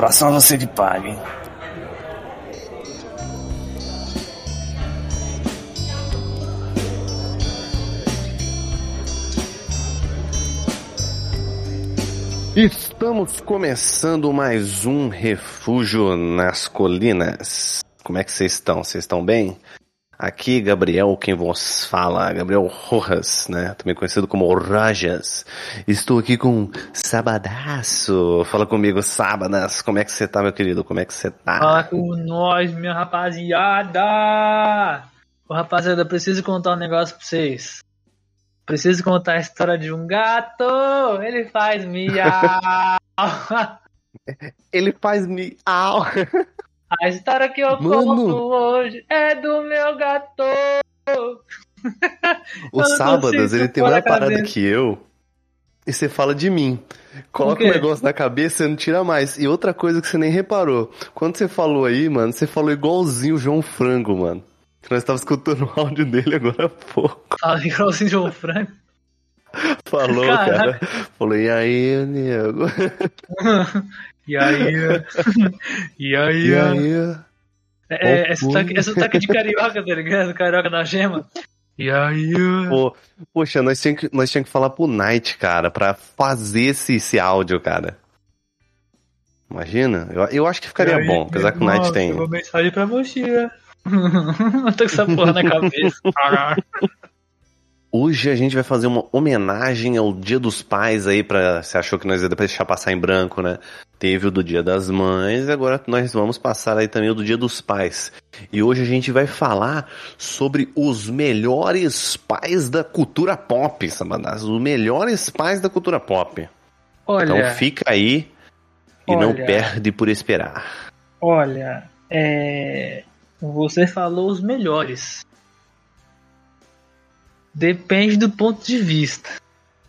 Próxima você que paga, hein? Estamos começando mais um Refúgio nas Colinas. Como é que vocês estão? Vocês estão bem? Aqui, Gabriel, quem vos fala, Gabriel Rojas, né? Também conhecido como Rajas. Estou aqui com Sabadaço. Fala comigo, Sabadas. Como é que você tá, meu querido? Como é que você tá? Fala com nós, minha rapaziada! Ô, rapaziada, preciso contar um negócio pra vocês. Preciso contar a história de um gato. Ele faz miau. Ele faz miau. A história que eu Mano. conto hoje é do meu gato. O consigo ele tem na parada cabeça. que eu. E você fala de mim. Coloca O um negócio na cabeça e não tira mais. E outra coisa que você nem reparou. Quando você falou aí, mano, você falou igualzinho o João Frango, mano. Que nós tava escutando o áudio dele agora há pouco. Fala igualzinho João Franco. Falou, Caraca. cara. Falou, e aí, nego? E aí? E aí? E aí? É, é, esse sotaque, esse sotaque de carioca, tá ligado? Carioca da gema. E aí? Pô, poxa, nós tínhamos que, nós tínhamos que falar pro Night, cara, pra fazer esse, esse áudio, cara. Imagina? Eu, eu acho que ficaria aí, bom, apesar que o Night tem. Uma mensagem pra você. Eu tô com essa porra na cabeça. Caralho. Hoje a gente vai fazer uma homenagem ao Dia dos Pais aí pra. Você achou que nós ia deixar passar em branco, né? Teve o do Dia das Mães, agora nós vamos passar aí também o do Dia dos Pais. E hoje a gente vai falar sobre os melhores pais da cultura pop, Sabadas. Os melhores pais da cultura pop. Olha, Então fica aí e não Olha. perde por esperar. olha, é... você falou os melhores. Depende do ponto de vista.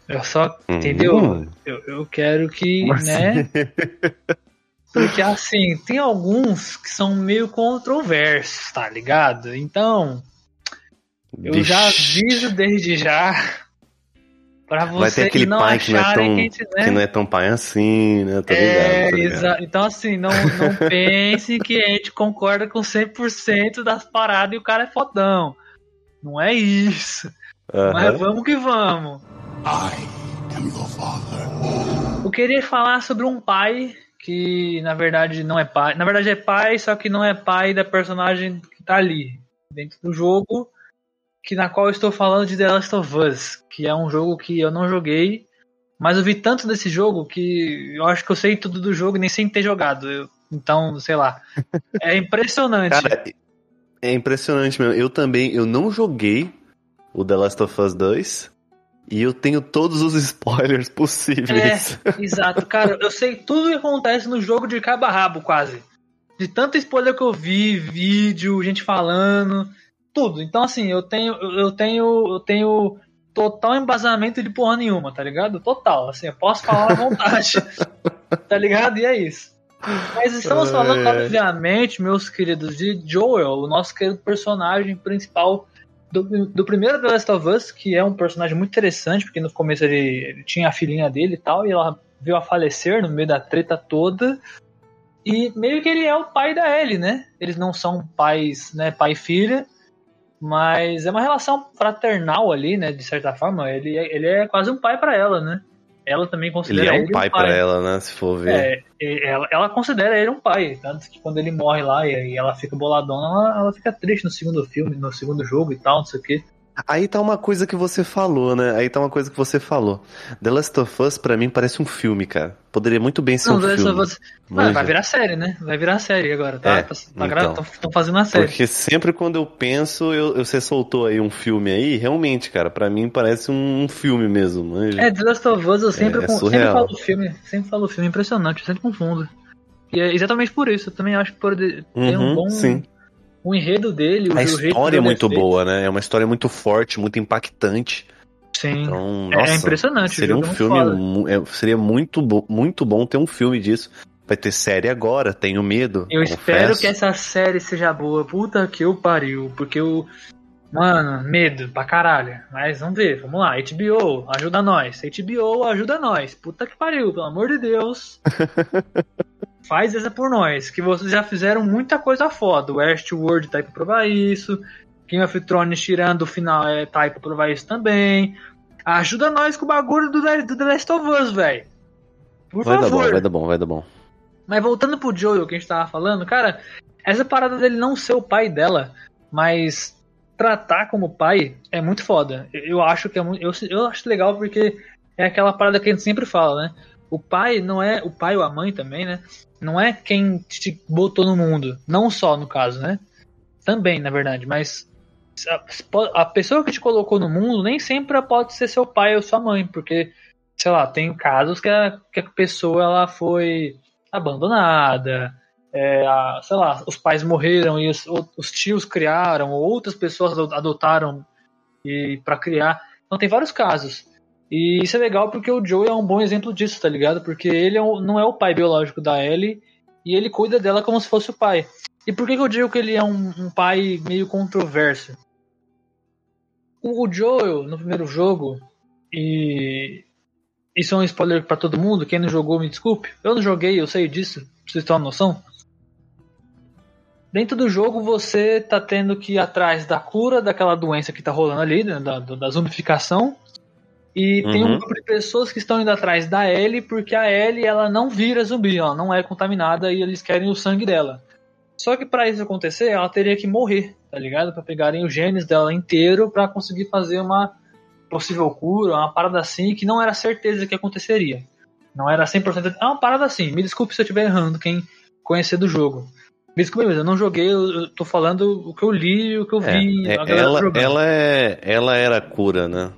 Eu só, entendeu? Hum. Eu, eu quero que, Mas- né? Porque assim, tem alguns que são meio controversos, tá ligado? Então, eu já aviso desde já pra Vai ter vocês aquele não pai que não, é acharem tão, que a gente, né? que não é tão pai assim, né? Tá É, ligado, tá ligado. então assim, não, não pense que a gente concorda com 100% das paradas e o cara é fodão. Não é isso. Aham. Mas vamos que vamos. I am your father. Eu queria falar sobre um pai que na verdade não é pai. Na verdade é pai, só que não é pai da personagem que tá ali dentro do jogo. Que na qual eu estou falando de The Last of Us, que é um jogo que eu não joguei, mas eu vi tanto desse jogo que eu acho que eu sei tudo do jogo e nem sem ter jogado. Eu- então, sei lá. É impressionante. Cara, é impressionante mesmo. Eu também, eu não joguei o The Last of Us 2 e eu tenho todos os spoilers possíveis. É, exato, cara. Eu sei tudo que acontece no jogo de cabo a rabo, quase. De tanto spoiler que eu vi, vídeo, gente falando, tudo. Então, assim, eu tenho, eu tenho, eu tenho total embasamento de porra nenhuma, tá ligado? Total, assim, eu posso falar à vontade, tá ligado? E é isso. Mas estamos falando, obviamente, meus queridos, de Joel, o nosso querido personagem principal do, do primeiro The Last of Us, que é um personagem muito interessante, porque no começo ele, ele tinha a filhinha dele e tal, e ela veio a falecer no meio da treta toda. E meio que ele é o pai da Ellie, né? Eles não são pais, né, pai e filha, mas é uma relação fraternal ali, né, de certa forma. Ele, é- ele é quase um pai pra ela, né? Ela também Ele considera é um ele pai pra ela, né? Se for ver. é, ela, ela considera ele um pai, tanto que quando ele morre lá e, e ela fica boladona, ela, ela fica triste no segundo filme, no segundo jogo e tal, não sei o quê. Aí tá uma coisa que você falou, né? Aí tá uma coisa que você falou. The Last of Us, pra mim, parece um filme, cara. Poderia muito bem ser Não, um The filme. Us- Ah, vai virar série, né? Vai virar série agora, tá? É, tá, tá então. gra- tão- tão fazendo a série. Porque sempre quando eu penso, eu, eu- você soltou aí um filme aí, realmente, cara, pra mim parece um, um filme mesmo, manja. É, The Last of Us eu sempre, É, é sempre falo filme, sempre falo filme impressionante, eu sempre confundo. E é exatamente por isso, eu também acho que por ter um Uhum, bom sim. O enredo dele, A história é muito boa, né? É uma história muito forte, muito impactante. Sim. Então, É- nossa, é impressionante, Seria um filme, foda. é, seria muito, bo- muito bom ter um filme disso. Vai ter série agora, tenho medo. Eu confesso. espero que essa série seja boa. Puta que eu pariu. Porque o, Mano, medo pra caralho. Mas vamos ver, vamos lá. HBO, ajuda nós. HBO, ajuda nós. Puta que pariu, pelo amor de Deus. Faz essa por nós. Que vocês já fizeram muita coisa foda. O Westworld tá aí pra provar isso. Game of Thrones tirando o final é, tá aí pra provar isso também. Ajuda nós com o bagulho do, do The Last of Us, velho. Por vai favor. dar bom, vai dar bom, vai dar bom. Mas voltando pro Joel que a gente tava falando, cara, essa parada dele não ser o pai dela, mas tratar como pai é muito foda. Eu acho que é muito, eu, eu acho legal porque é aquela parada que a gente sempre fala, né? O pai não é o pai ou a mãe também, né? Não é quem te botou no mundo, não só no caso, né? Também, na verdade, mas a, a pessoa que te colocou no mundo nem sempre pode ser seu pai ou sua mãe, porque sei lá, tem casos que a, que a pessoa ela foi abandonada, é, a, sei lá, os pais morreram e os, os tios criaram, ou outras pessoas adotaram e para criar. Então tem vários casos. E isso é legal porque o Joe é um bom exemplo disso, tá ligado? Porque ele é um, não é o pai biológico da Ellie e ele cuida dela como se fosse o pai. E por que, que eu digo que ele é um, um pai meio controverso? O, Joel, no primeiro jogo, e isso é um spoiler para todo mundo, quem não jogou me desculpe, eu não joguei, eu sei disso, pra vocês terem uma noção. Dentro do jogo você tá tendo que ir atrás da cura daquela doença que tá rolando ali, né, da, da zumbificação. E uhum. tem um grupo de pessoas que estão indo atrás da Ellie porque a Ellie ela não vira zumbi, ela não é contaminada e eles querem o sangue dela. Só que para isso acontecer, ela teria que morrer, tá ligado? Para pegarem os genes dela inteiro para conseguir fazer uma possível cura, uma parada assim que não era certeza que aconteceria. Não era 100%. É uma parada assim. Me desculpe se eu estiver errando, quem conhecer do jogo. Me desculpe, mas eu não joguei, eu tô falando o que eu li, o que eu vi. É, ela, ela, é, ela era cura, né?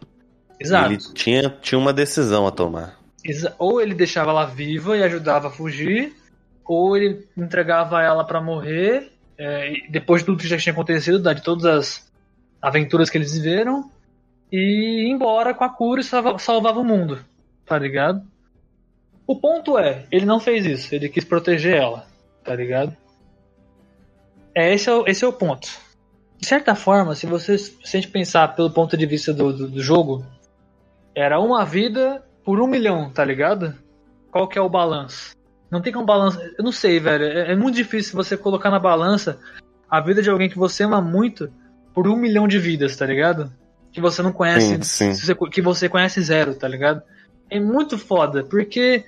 Exato. Ele tinha, tinha uma decisão a tomar. Ou ele deixava ela viva e ajudava a fugir, ou ele entregava ela para morrer, é, depois de tudo que já tinha acontecido, de todas as aventuras que eles viveram, e ir embora com a cura e salva, salvava o mundo, tá ligado? O ponto é, ele não fez isso, ele quis proteger ela, tá ligado? É, esse, é o, esse é o ponto. De certa forma, se você se a gente pensar pelo ponto de vista do, do, do jogo, era uma vida por um milhão, tá ligado? Qual que é o balanço? Não tem como balançar. Eu não sei, velho. É, é, muito difícil você colocar na balança a vida de alguém que você ama muito por um milhão de vidas, tá ligado? Que você não conhece. Sim, sim. que você conhece zero, tá ligado? É muito foda, porque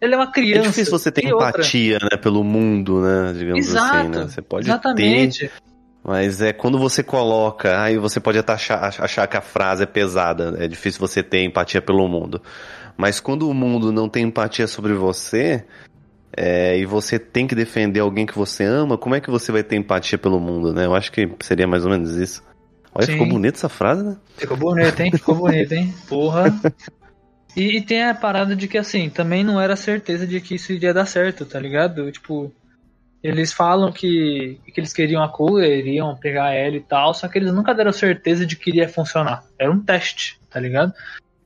ele é uma criança. É difícil você ter empatia, outra. né, pelo mundo, né, digamos Exato, assim, né? Você pode exatamente. ter, mas é quando você coloca, aí você pode até achar, achar que a frase é pesada, é difícil você ter empatia pelo mundo. Mas quando o mundo não tem empatia sobre você, é, e você tem que defender alguém que você ama, como é que você vai ter empatia pelo mundo, né? Eu acho que seria mais ou menos isso. Olha, Sim. ficou bonita essa frase, né? Ficou bonito, hein? Ficou bonito, hein? Porra. E, e, tem a parada de que, assim, também não era certeza de que isso iria dar certo, tá ligado? Tipo, eles falam que, que eles queriam a cura, iriam pegar ela e tal, só que eles nunca deram certeza de que iria funcionar. Era um teste, tá ligado?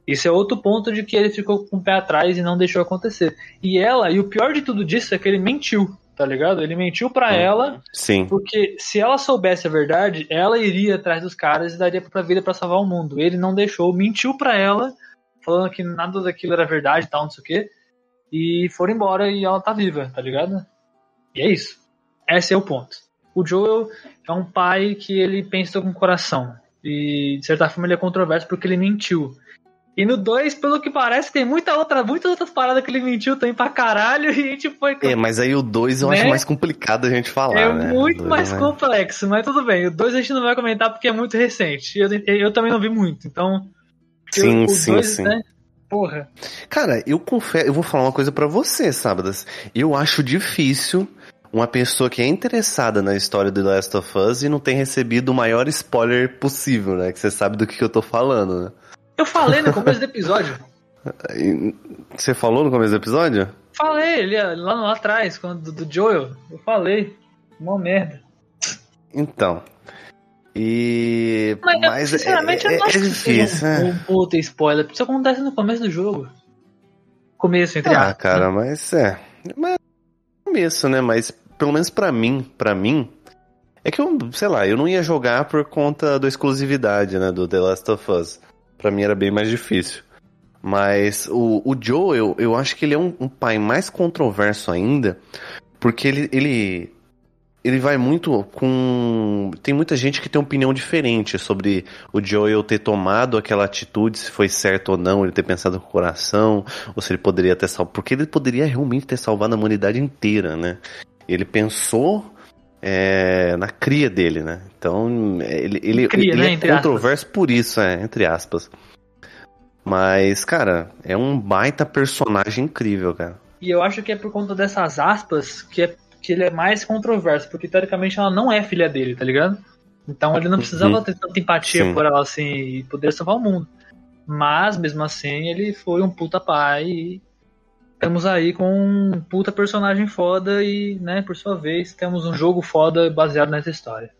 Isso é outro ponto de que ele ficou com o pé atrás e não deixou acontecer. E ela, e o pior de tudo disso é que ele mentiu, tá ligado? Ele mentiu para hum, ela, sim. porque se ela soubesse a verdade, ela iria atrás dos caras e daria pra vida para salvar o mundo. Ele não deixou, mentiu para ela falando que nada daquilo era verdade e tal, não sei o quê. E foram embora e ela tá viva, tá ligado? E é isso. Esse é o ponto. O Joel é um pai que ele pensa com o coração. E de certa forma ele é controverso porque ele mentiu. E no 2, pelo que parece, tem muita outra, muitas outras paradas que ele mentiu também pra caralho e a gente foi. É, mas aí o 2 eu né? acho mais complicado a gente falar. É né? muito mais é... complexo, mas tudo bem. O 2 a gente não vai comentar porque é muito recente. Eu, eu também não vi muito, então Sim, eu, sim, dois, sim. Né? Porra. Cara, eu confesso, eu vou falar uma coisa para você, Sábadas. Eu acho difícil uma pessoa que é interessada na história do Last of Us e não tem recebido o maior spoiler possível, né? Que você sabe do que, que eu tô falando, né? Eu falei no começo do episódio. Você falou no começo do episódio? Falei, ali, lá, lá atrás, quando, do, do Joel. Eu falei. Uma merda. Então, e. Mas, mas sinceramente, é, eu não é, acho é difícil, que um, um puta spoiler. Isso acontece no começo do jogo. Começo, entre Ah, cara, mas é. Começo, né? Mas pelo menos para mim, para mim, É que eu, sei lá, eu não ia jogar por conta da exclusividade, né, do The Last of Us. Pra mim era bem mais difícil. Mas o, o Joe, eu, eu acho que ele é um, um pai mais controverso ainda, porque ele, ele, ele vai muito com. Tem muita gente que tem opinião diferente sobre o Joel ter tomado aquela atitude, se foi certo ou não, ele ter pensado com o coração, ou se ele poderia ter salvado. Porque ele poderia realmente ter salvado a humanidade inteira, né? Ele pensou é, na cria dele, né? Então, ele, ele, Cria, ele né? é Entre controverso por isso, é, entre aspas. Mas, cara, é um baita personagem incrível, cara. E eu acho que é por conta dessas aspas que, é, que ele é mais controverso, porque teoricamente ela não é filha dele, tá ligado? Então ele não precisava Uhum. ter tanta empatia Sim. por ela assim e poder salvar o mundo. Mas mesmo assim ele foi um puta pai e estamos aí com um puta personagem foda e, né, por sua vez, temos um jogo foda baseado nessa história.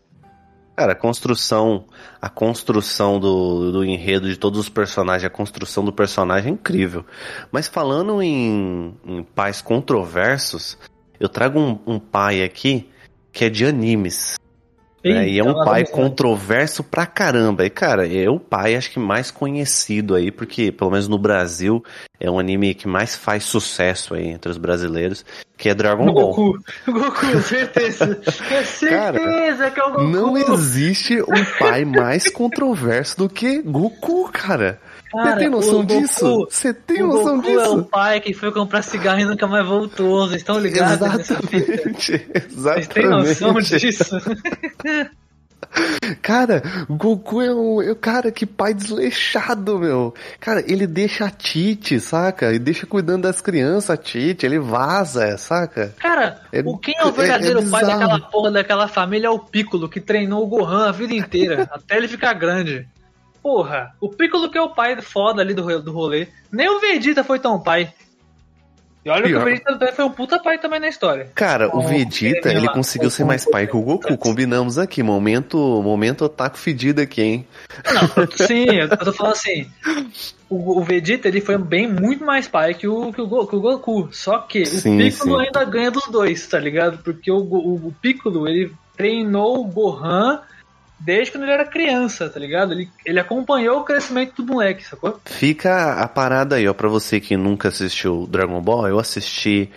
Cara, a construção, a construção do, do enredo de todos os personagens, a construção do personagem é incrível. Mas falando em, em pais controversos, eu trago um, um pai aqui que é de animes. né? E é um pai controverso pra caramba. E, cara, é o pai acho que mais conhecido aí, porque, pelo menos no Brasil, é um anime que mais faz sucesso aí entre os brasileiros, que é Dragon Ball. Goku, Goku, certeza. É certeza que é o Goku. Não existe um pai mais controverso do que Goku, cara. Você Cara, tem noção disso? Você tem o noção Goku é o disso? pai que foi comprar cigarro e nunca mais voltou. Vocês estão ligados fita? Exatamente. Vocês têm noção Exatamente. disso? Cara, Goku é um, é um cara que pai desleixado, meu. Cara, ele deixa a Tite, saca? E deixa cuidando das crianças a Tite, ele vaza, saca? Cara, É- o quem é o é- verdadeiro é pai bizarro. daquela porra daquela família é o Piccolo, que treinou o Gohan a vida inteira, até ele ficar grande. Porra, o Piccolo que é o pai foda ali do, do rolê. Nem o Vegeta foi tão pai. E olha que Pior. o Vegeta também foi um puta pai também na história. Cara, o Vegeta, ele conseguiu ser mais pai que o Goku. Combinamos aqui, momento, momento otaku fedido aqui, hein? Não, sim, eu tô falando assim. O, o Vegeta ele foi bem muito mais pai que o, que o, que o Goku. Só que Sim, o Piccolo sim. ainda ganha dos dois, tá ligado? Porque o, o, o Piccolo ele treinou o Gohan desde quando ele era criança, tá ligado? Ele, ele acompanhou o crescimento do moleque, sacou? Fica a parada aí, ó, pra você que nunca assistiu Dragon Ball, eu assisti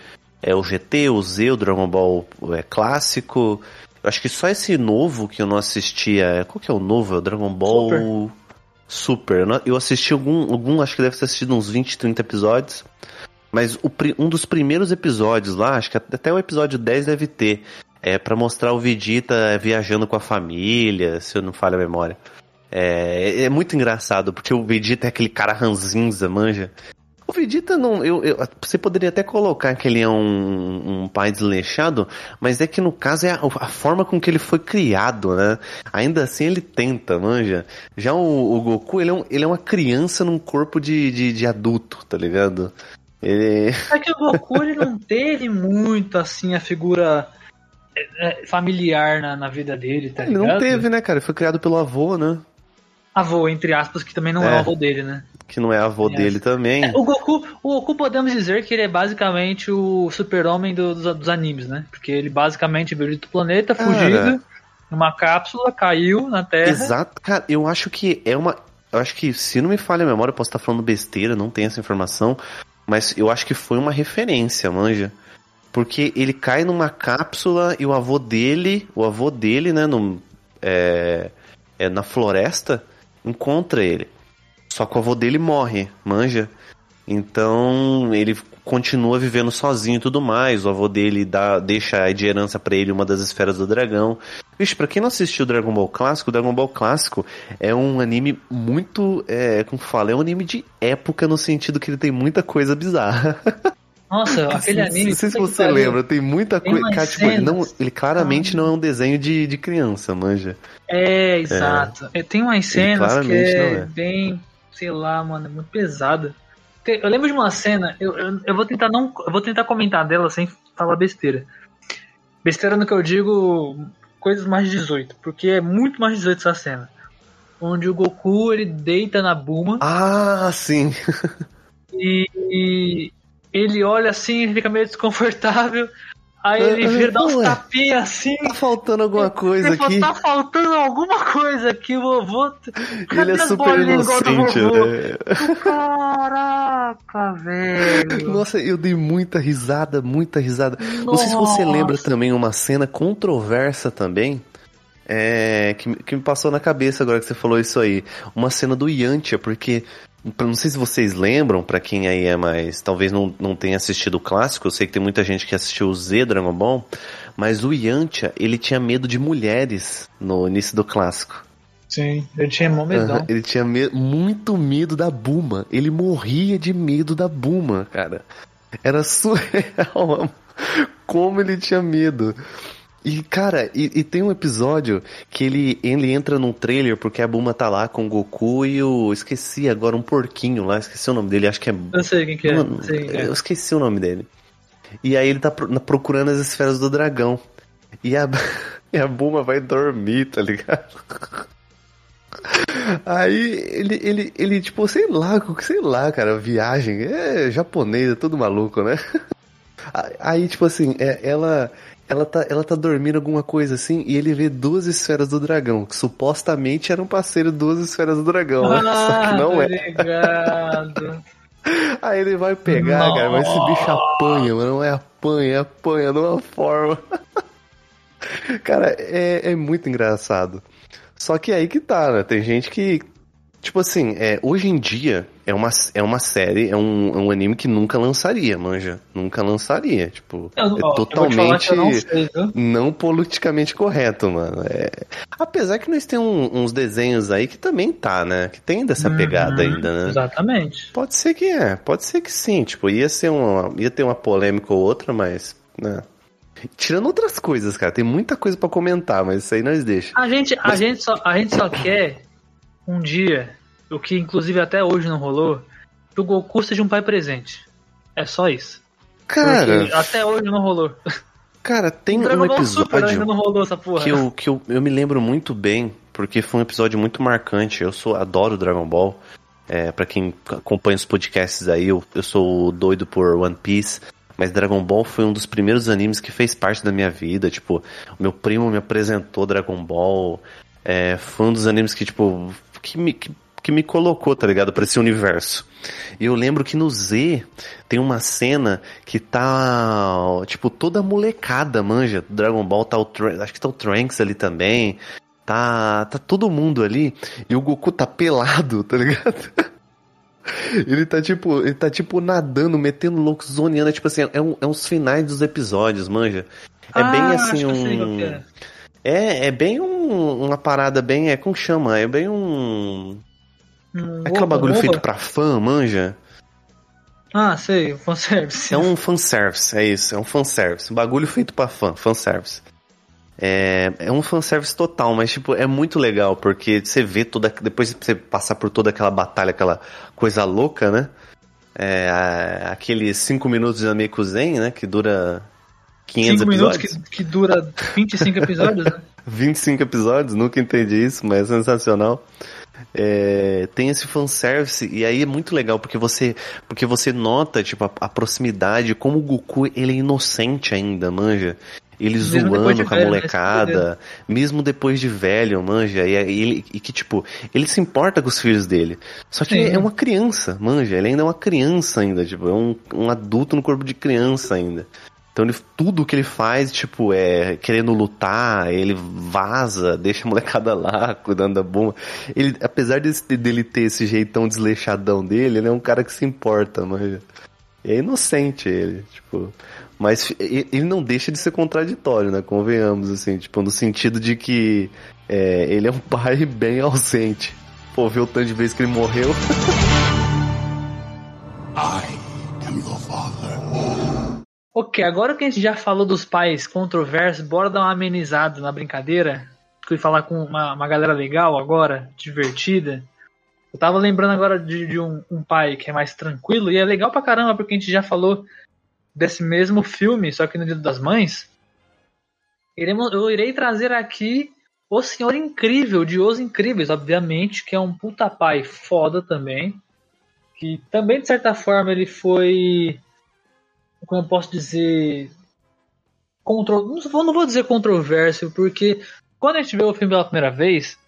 é, o GT, o Z, o Dragon Ball é, clássico. Eu acho que só esse novo que eu não assistia. Qual que é o novo? É o Dragon Ball Super. Eu não- Eu assisti algum, algum, acho que deve ter assistido uns 20, 30 episódios. Mas o um dos primeiros episódios lá, acho que até o episódio 10 deve ter. É para mostrar o Vegeta viajando com a família, se eu não falho a memória. É, é muito engraçado, porque o Vegeta é aquele cara ranzinza, manja. O Vegeta não. Eu, eu- você poderia até colocar que ele é um, um pai desleixado, mas é que no caso é a, a forma com que ele foi criado, né? Ainda assim ele tenta, manja. Já o, o Goku, ele é, um- ele é uma criança num corpo de, de, de adulto, tá ligado? Ele. É que o Goku ele não teve muito assim a figura familiar na, na vida dele, tá Ele ligado? não teve, né, cara? Ele foi criado pelo avô, né? Avô, entre aspas, que também não é, É. o avô dele, né? Que não é avô É. dele também. O Goku, o Goku podemos dizer que ele é basicamente o super-homem do- dos, dos animes, né? Porque ele basicamente veio do planeta, Cara. fugido, numa cápsula, caiu na Terra. Exato, cara, eu acho que é uma. Eu acho que, se não me falha a memória, eu posso estar falando besteira, não tenho essa informação, mas eu acho que foi uma referência, manja. Porque ele cai numa cápsula e o avô dele, o avô dele, né, no, é, é na floresta, encontra ele. Só que o avô dele morre, manja. Então ele continua vivendo sozinho e tudo mais. O avô dele dá, deixa de herança pra ele uma das esferas do dragão. Vixe, pra quem não assistiu Dragon Ball Clássico, o Dragon Ball Clássico é um anime muito. É, como fala? É um anime de época no sentido que ele tem muita coisa bizarra. Nossa, aquele Não anime. sei se você pariu. lembra, tem muita coisa. Cara, tipo, ele, não, ele claramente não é um desenho de, de criança, manja. É, exato. É, Tem umas cenas que é, não é. bem, sei lá, mano, é muito pesada. Eu lembro de uma cena, eu, eu, eu vou tentar não, eu vou tentar comentar dela sem falar besteira. Besteira no que eu digo, coisas mais de 18, porque é muito mais de 18 essa cena. Onde o Goku ele deita na Buma Ah, sim. e, e ele olha assim, fica meio desconfortável. Aí ele vira, dá uns tapinhas assim. Tá faltando alguma coisa Ele fala, aqui. Tá faltando alguma coisa aqui, vovô. E ele é super inocente, né? Caraca, velho. Nossa, eu dei muita risada, muita risada. Não sei se você Nossa. lembra também uma cena controversa também. É, que, que me passou na cabeça agora que você falou isso aí. Uma cena do Yantia, porque. Não sei se vocês lembram, pra quem aí é mais. Talvez não, não tenha assistido o clássico, eu sei que tem muita gente que assistiu o Z Dragon Ball. Mas o Yantia, ele tinha medo de mulheres no início do clássico. Sim, eu tinha mó medão. Aham, Ele tinha me- muito medo da Buma. Ele morria de medo da Buma, cara. Era surreal como ele tinha medo. E, cara, e, e tem um episódio que ele, ele entra num trailer porque a Buma tá lá com o Goku e o. Esqueci agora, um porquinho lá, esqueci o nome dele, acho que é. Eu sei quem que é. Mano, sei quem é. eu esqueci o nome dele. E aí ele tá pro- procurando as esferas do dragão. E a, e a Buma vai dormir, tá ligado? Aí ele, ele, ele, tipo, sei lá, sei lá, cara, viagem, é japonês, é tudo maluco, né? Aí, tipo assim, é, ela, ela, tá, ela tá dormindo alguma coisa assim, e ele vê duas esferas do dragão, que supostamente eram pra ser duas esferas do dragão, né? Só que não ah, é. Obrigado. Aí ele vai pegar, cara, mas esse bicho apanha, mano. Não é apanha, é apanha de uma forma. cara, é, é muito engraçado. Só que aí que tá, né? Tem gente que. Tipo assim, é, hoje em dia é uma, é uma série, é um, é um anime que nunca lançaria, manja. Nunca lançaria. Tipo, Eu, é ó, falar totalmente não sei, não politicamente correto, mano. É... Apesar que nós temos um- uns desenhos aí que também tá, né? Que tem dessa pegada Uhum, ainda, né? Exatamente. Pode ser que é, pode ser que sim. Tipo, ia ser uma. ia ter uma polêmica ou outra, mas. Né. Tirando outras coisas, cara, tem muita coisa pra comentar, mas isso aí nós deixa. A gente, a, gente só, a gente só quer um dia, o que inclusive até hoje não rolou, que o Goku seja um pai presente. É só isso. Cara, Porque até hoje não rolou. cara, tem um Ball Super episódio não rolou essa porra. que eu, que eu, eu me lembro muito bem, porque foi um episódio muito marcante. Eu sou adoro Dragon Ball. É, para quem acompanha os podcasts aí, eu, eu sou doido por One Piece. Mas Dragon Ball foi um dos primeiros animes que fez parte da minha vida. Tipo, o meu primo me apresentou Dragon Ball. É, foi um dos animes que, tipo, que me, que, que me colocou, tá ligado? Pra esse universo. E eu lembro que no Z tem uma cena que tá, tipo, toda molecada, manja. Dragon Ball tá o acho que tá o Trunks ali também. Tá, tá todo mundo ali. E o Goku tá pelado, tá ligado? Ele tá tipo, ele tá tipo nadando, metendo louco, zoneando, é tipo assim, é, um, é uns finais dos episódios, manja. É Ah, bem assim um é. é, é bem um, uma parada bem, é como chama? É bem um Um aquele bagulho feito pra fã, manja. Ah, sei, o fanservice. É um fanservice, é isso, é um fanservice. Um bagulho feito pra fã, fanservice. É, é um fanservice total, mas tipo, é muito legal, porque você vê toda. Depois você passar por toda aquela batalha, aquela coisa louca, né? É, a- aqueles 5 minutos de Namekuzen, né? Que dura 500 5 minutos episódios. que, que dura 25 episódios, né? 25 episódios, nunca entendi isso, mas é sensacional. É, tem esse fanservice e aí é muito legal porque você porque você nota tipo a, a proximidade como o Goku ele é inocente ainda manja ele Mesmo zoando de com a velho, né? molecada mesmo depois de velho manja e, ele e que tipo ele se importa com os filhos dele só que Sim. é uma criança manja ele ainda é uma criança ainda tipo é um, um adulto no corpo de criança ainda então ele, tudo que ele faz, tipo, é querendo lutar, ele vaza, deixa a molecada lá, cuidando da bomba. Ele, apesar desse, dele ter esse jeitão desleixadão dele, ele é um cara que se importa, mas é inocente ele, tipo. Mas ele não deixa de ser contraditório, né? Convenhamos, assim, tipo, no sentido de que é, ele é um pai bem ausente. Pô, ver o tanto de vezes que ele morreu. I am your father. Ok, agora que a gente já falou dos pais controversos, bora dar uma amenizada na brincadeira. Fui falar com uma, uma galera legal agora, divertida. Eu tava lembrando agora de, de um, um pai que é mais tranquilo, e é legal pra caramba, porque a gente já falou desse mesmo filme, só que no Dia das Mães. Iremos, eu irei trazer aqui O Senhor Incrível, de Os Incríveis, obviamente, que é um puta pai foda também. Que também, de certa forma, ele foi como eu posso dizer, contro... não vou- não vou dizer controverso, porque quando a gente vê o filme pela primeira vez,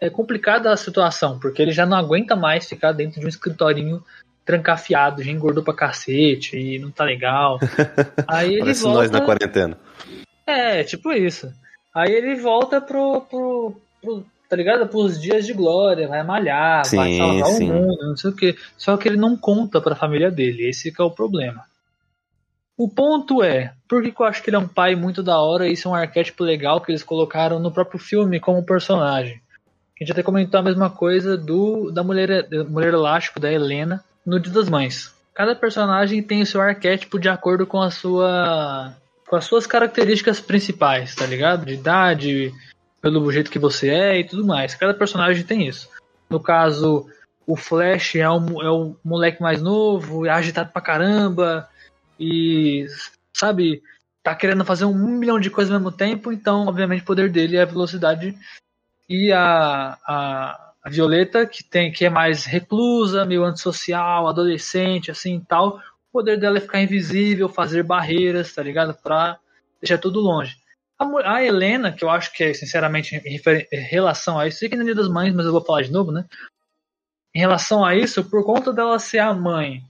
é complicada a situação, porque ele já não aguenta mais ficar dentro de um escritorinho trancafiado, já engordou pra cacete e não tá legal. Aí ele Parece volta. nós na quarentena. É, tipo isso. Aí ele volta pro, pro, pro tá ligado? Pros dias de glória, vai malhar, vai Sim, salvar sim. o mundo, não sei o quê. Só que ele não conta pra família dele, esse que é o problema. O ponto é, por que, que eu acho que ele é um pai muito da hora e isso é um arquétipo legal que eles colocaram no próprio filme como personagem? A gente até comentou a mesma coisa do da mulher, mulher elástico, da Helena, no Dia das Mães. Cada personagem tem o seu arquétipo de acordo com a sua com as suas características principais, tá ligado? De idade, pelo jeito que você é e tudo mais. Cada personagem tem isso. No caso, o Flash é um, é moleque mais novo, é agitado pra caramba e, sabe, tá querendo fazer um milhão de coisas ao mesmo tempo, então, obviamente, o poder dele é a velocidade. E a, a, a Violeta, que, tem, que é mais reclusa, meio antissocial, adolescente, assim tal, o poder dela é ficar invisível, fazer barreiras, tá ligado? Pra deixar tudo longe. A, a Helena, que eu acho que é, sinceramente, em em relação a isso, sei que não é das Mães, mas eu vou falar de novo, né? Em relação a isso, por conta dela ser a mãe,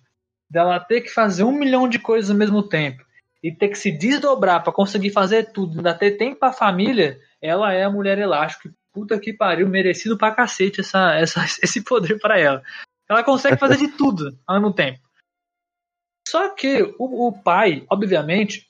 dela ter que fazer um milhão de coisas ao mesmo tempo e ter que se desdobrar pra conseguir fazer tudo, ainda ter tempo pra família, ela é a mulher elástica. Puta que pariu, merecido pra cacete essa, essa, esse poder pra ela. Ela consegue fazer de tudo ao mesmo tempo. Só que o, o pai, obviamente,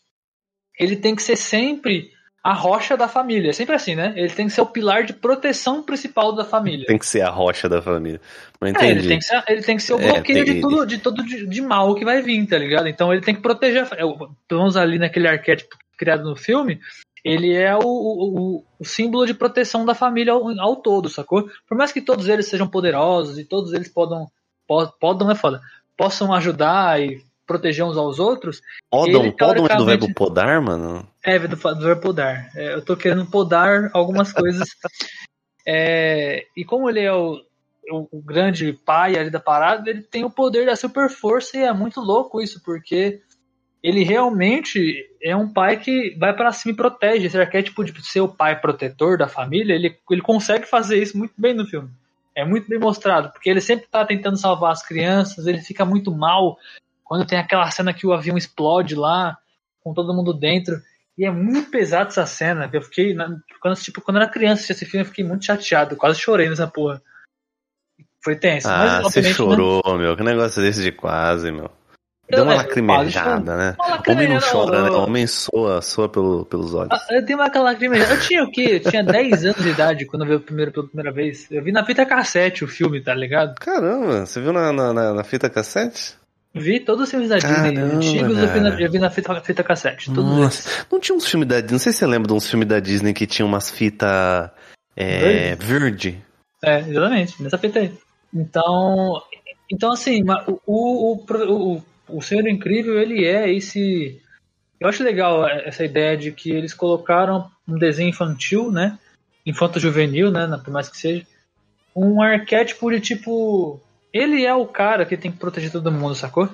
ele tem que ser sempre a rocha da família. Sempre assim, né? Ele tem que ser o pilar de proteção principal da família. Tem que ser a rocha da família. Não É, entendi. ele, tem que ser, ele tem que ser o É, bloqueio tem- de tudo, de todo de, de mal que vai vir, tá ligado? Então ele tem que proteger. fa- é, Vamos ali naquele arquétipo criado no filme. Ele é o, o, o- símbolo de proteção da família ao, ao todo, sacou? Por mais que todos eles sejam poderosos e todos eles podam. po- Podam é foda. Possam ajudar e proteger uns aos outros. Podam, ele, podam é do verbo podar, mano? É, do, verbo podar. É, eu tô querendo podar algumas coisas. É, e como ele é o, o, grande pai ali da parada, ele tem o poder da super força e é muito louco isso, porque ele realmente é um pai que vai pra cima e protege. Esse arquétipo de ser o pai protetor da família, ele, ele consegue fazer isso muito bem no filme. É muito bem mostrado, porque ele sempre tá tentando salvar as crianças, ele fica muito mal quando tem aquela cena que o avião explode lá, com todo mundo dentro. E é muito pesado essa cena. Eu fiquei. na- Quando, tipo, quando eu era criança esse filme, eu fiquei muito chateado. Quase chorei nessa porra. Foi tenso. Ah, mas, você né? chorou, meu. Que negócio desse de quase, meu. Deu Eu- uma lacrimejada, né? Uma Homem não chora, né? Homem soa, soa pelo, pelos olhos. Ah, Eu tenho uma aquela lacrimejada. Eu tinha o quê? Eu tinha 10 anos de idade quando eu vi o primeiro pela primeira vez. Eu vi na fita cassete o filme, tá ligado? Caramba, você viu na, na, na- na fita cassete? Vi todos os filmes da Disney Caramba, antigos, eu vi na, eu vi na fita, fita cassete. Todos eles. Nossa, não tinha uns filmes da Disney, não sei se você lembra de uns filmes da Disney que tinha umas fitas é, verde. É, exatamente, nessa fita aí. Então, então assim, o, o, o, o Senhor Incrível, ele é esse... Eu acho legal essa ideia de que eles colocaram um desenho infantil, né? Infanto-juvenil, né? Por mais que seja. Um arquétipo de tipo... Ele é o cara que tem que proteger todo mundo, sacou?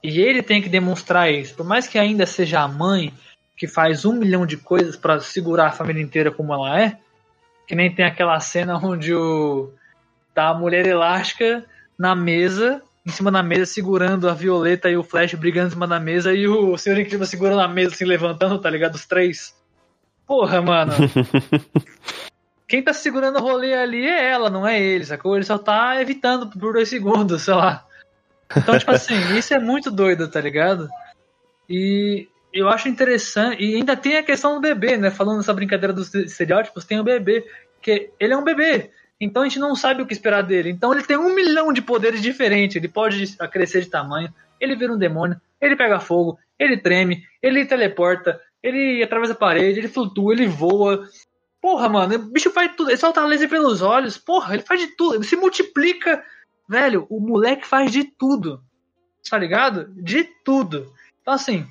E ele tem que demonstrar isso. Por mais que ainda seja a mãe que faz um milhão de coisas pra segurar a família inteira como ela é, que nem tem aquela cena onde o tá a mulher elástica na mesa, em cima da mesa, segurando a Violeta e o Flash brigando em cima da mesa, e o Senhor Incrível segurando a mesa, assim, levantando, tá ligado? Os três. Porra, mano. Quem tá segurando o rolê ali é ela, não é ele, sacou? Ele só tá evitando por dois segundos, sei lá. Então, tipo assim, isso é muito doido, tá ligado? E eu acho interessante. E ainda tem a questão do bebê, né? Falando nessa brincadeira dos estereótipos, tem o bebê. Que ele é um bebê. Então a gente não sabe o que esperar dele. Então ele tem um milhão de poderes diferentes. Ele pode crescer de tamanho, ele vira um demônio, ele pega fogo, ele treme, ele teleporta, ele atravessa a parede, ele flutua, ele voa. Porra, mano, o bicho faz tudo. Ele solta laser pelos olhos. Porra, ele faz de tudo. Ele se multiplica. Velho, o moleque faz de tudo. Tá ligado? De tudo. Então, assim,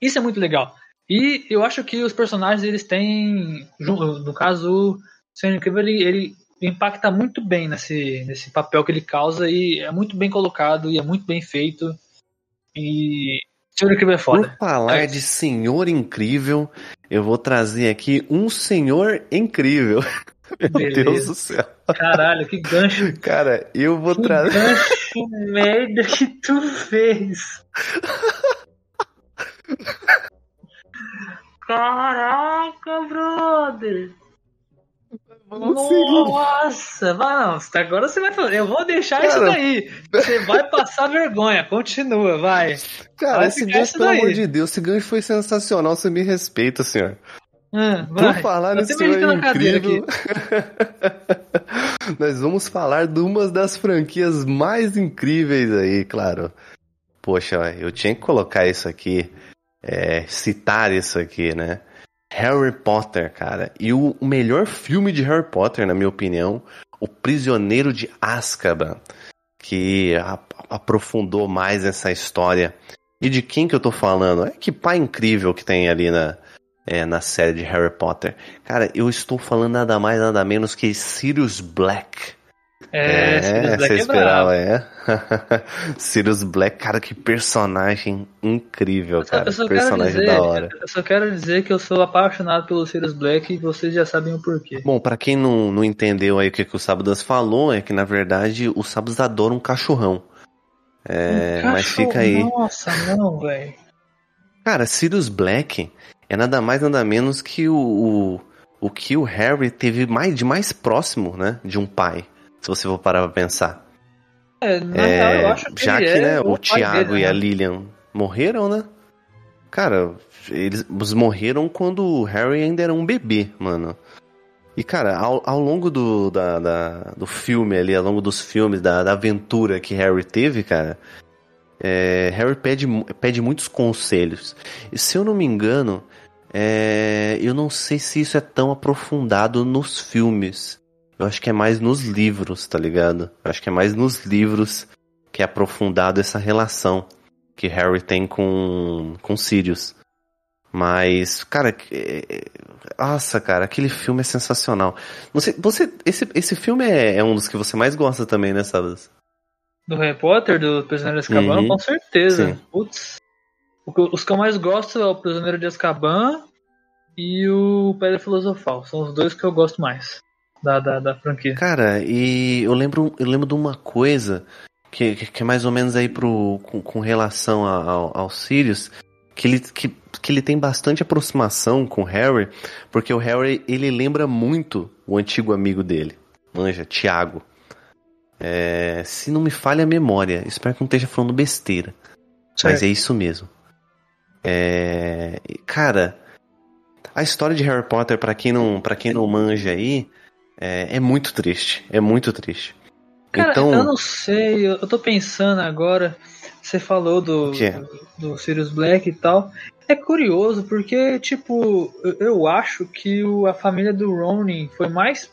isso é muito legal. E eu acho que os personagens, eles têm. No caso, o Senhor Incrível, ele, ele impacta muito bem nesse, nesse papel que ele causa. E é muito bem colocado e é muito bem feito. E Senhor Incrível é foda. Por falar É. de senhor incrível, eu vou trazer aqui um senhor incrível. Meu Beleza. Deus do céu. Caralho, que gancho, Cara, eu vou que trazer. gancho merda que tu fez. Caraca, brother. Nossa, vai não, agora você vai fazer. Eu vou deixar isso Cara. daí. Você vai passar vergonha. Continua, vai. Cara, Vai esse gancho, isso pelo daí. amor de Deus, esse gancho foi sensacional. Você me respeita, senhor. Ah, Por vai. falar nesse cadeira incrível, nós vamos falar de uma das franquias mais incríveis aí, claro. Poxa, eu tinha que colocar isso aqui, é, citar isso aqui, né? Harry Potter, cara. E o, melhor filme de Harry Potter, na minha opinião, O Prisioneiro de Azkaban, que aprofundou mais essa história. E de quem que eu tô falando? É que pai incrível que tem ali na, é, na série de Harry Potter. Cara, eu estou falando nada mais, nada menos que Sirius Black. É, Sirius Black você é esperava, brabo. é? Sirius Black, cara, que personagem incrível, só- cara. só personagem dizer, da hora. Eu só quero dizer que eu sou apaixonado pelo Sirius Black e vocês já sabem o porquê. Bom, pra quem não, não entendeu aí o que, que o Sábadas falou, é que na verdade o Sábados adora um cachorrão. É, Um mas cachorro, fica aí. Nossa, não, velho. Cara, Sirius Black é nada mais nada menos que o, o, o que o Harry teve mais, de mais próximo, né? De um pai. Se você for parar pra pensar. É, na É, real, eu acho que já que é né, o pai Tiago dele, e a né? Lilian morreram, né? Cara, eles morreram quando o Harry ainda era um bebê, mano. E, cara, ao, ao longo do, da, da- do filme ali, ao longo dos filmes, da, da aventura que Harry teve, cara, é, Harry pede, pede muitos conselhos. E se eu não me engano, é, eu não sei se isso é tão aprofundado nos filmes. Eu acho que é mais nos livros, tá ligado? Eu acho que é mais nos livros que é aprofundado essa relação que Harry tem com, com Sirius. Mas, cara, é- é- nossa, cara, aquele filme é sensacional. Sei, você, esse, esse filme é, é um dos que você mais gosta também, né, Sabas? Do Harry Potter, do Prisioneiro de Azkaban, Uhum. com certeza. Sim. Putz. Os que eu mais gosto é o Prisioneiro de Azkaban e o Pedra Filosofal. São os dois que eu gosto mais da, da, da franquia. Cara, e eu lembro, eu lembro de uma coisa que, que, é mais ou menos aí pro, com, com relação ao, ao Sirius, que ele, que, que ele tem bastante aproximação com o Harry, porque o Harry, ele lembra muito o antigo amigo dele, manja, Tiago. É, se não me falha a memória, espero que não esteja falando besteira, mas é isso mesmo. É, cara, a história de Harry Potter, pra quem não, para quem não manja aí, é, é muito triste. É muito triste. Cara, então, eu não sei, eu, tô pensando agora. Você falou do, do, do Sirius Black e tal. É curioso, porque, tipo, eu, eu acho que o- a família do Ronin foi mais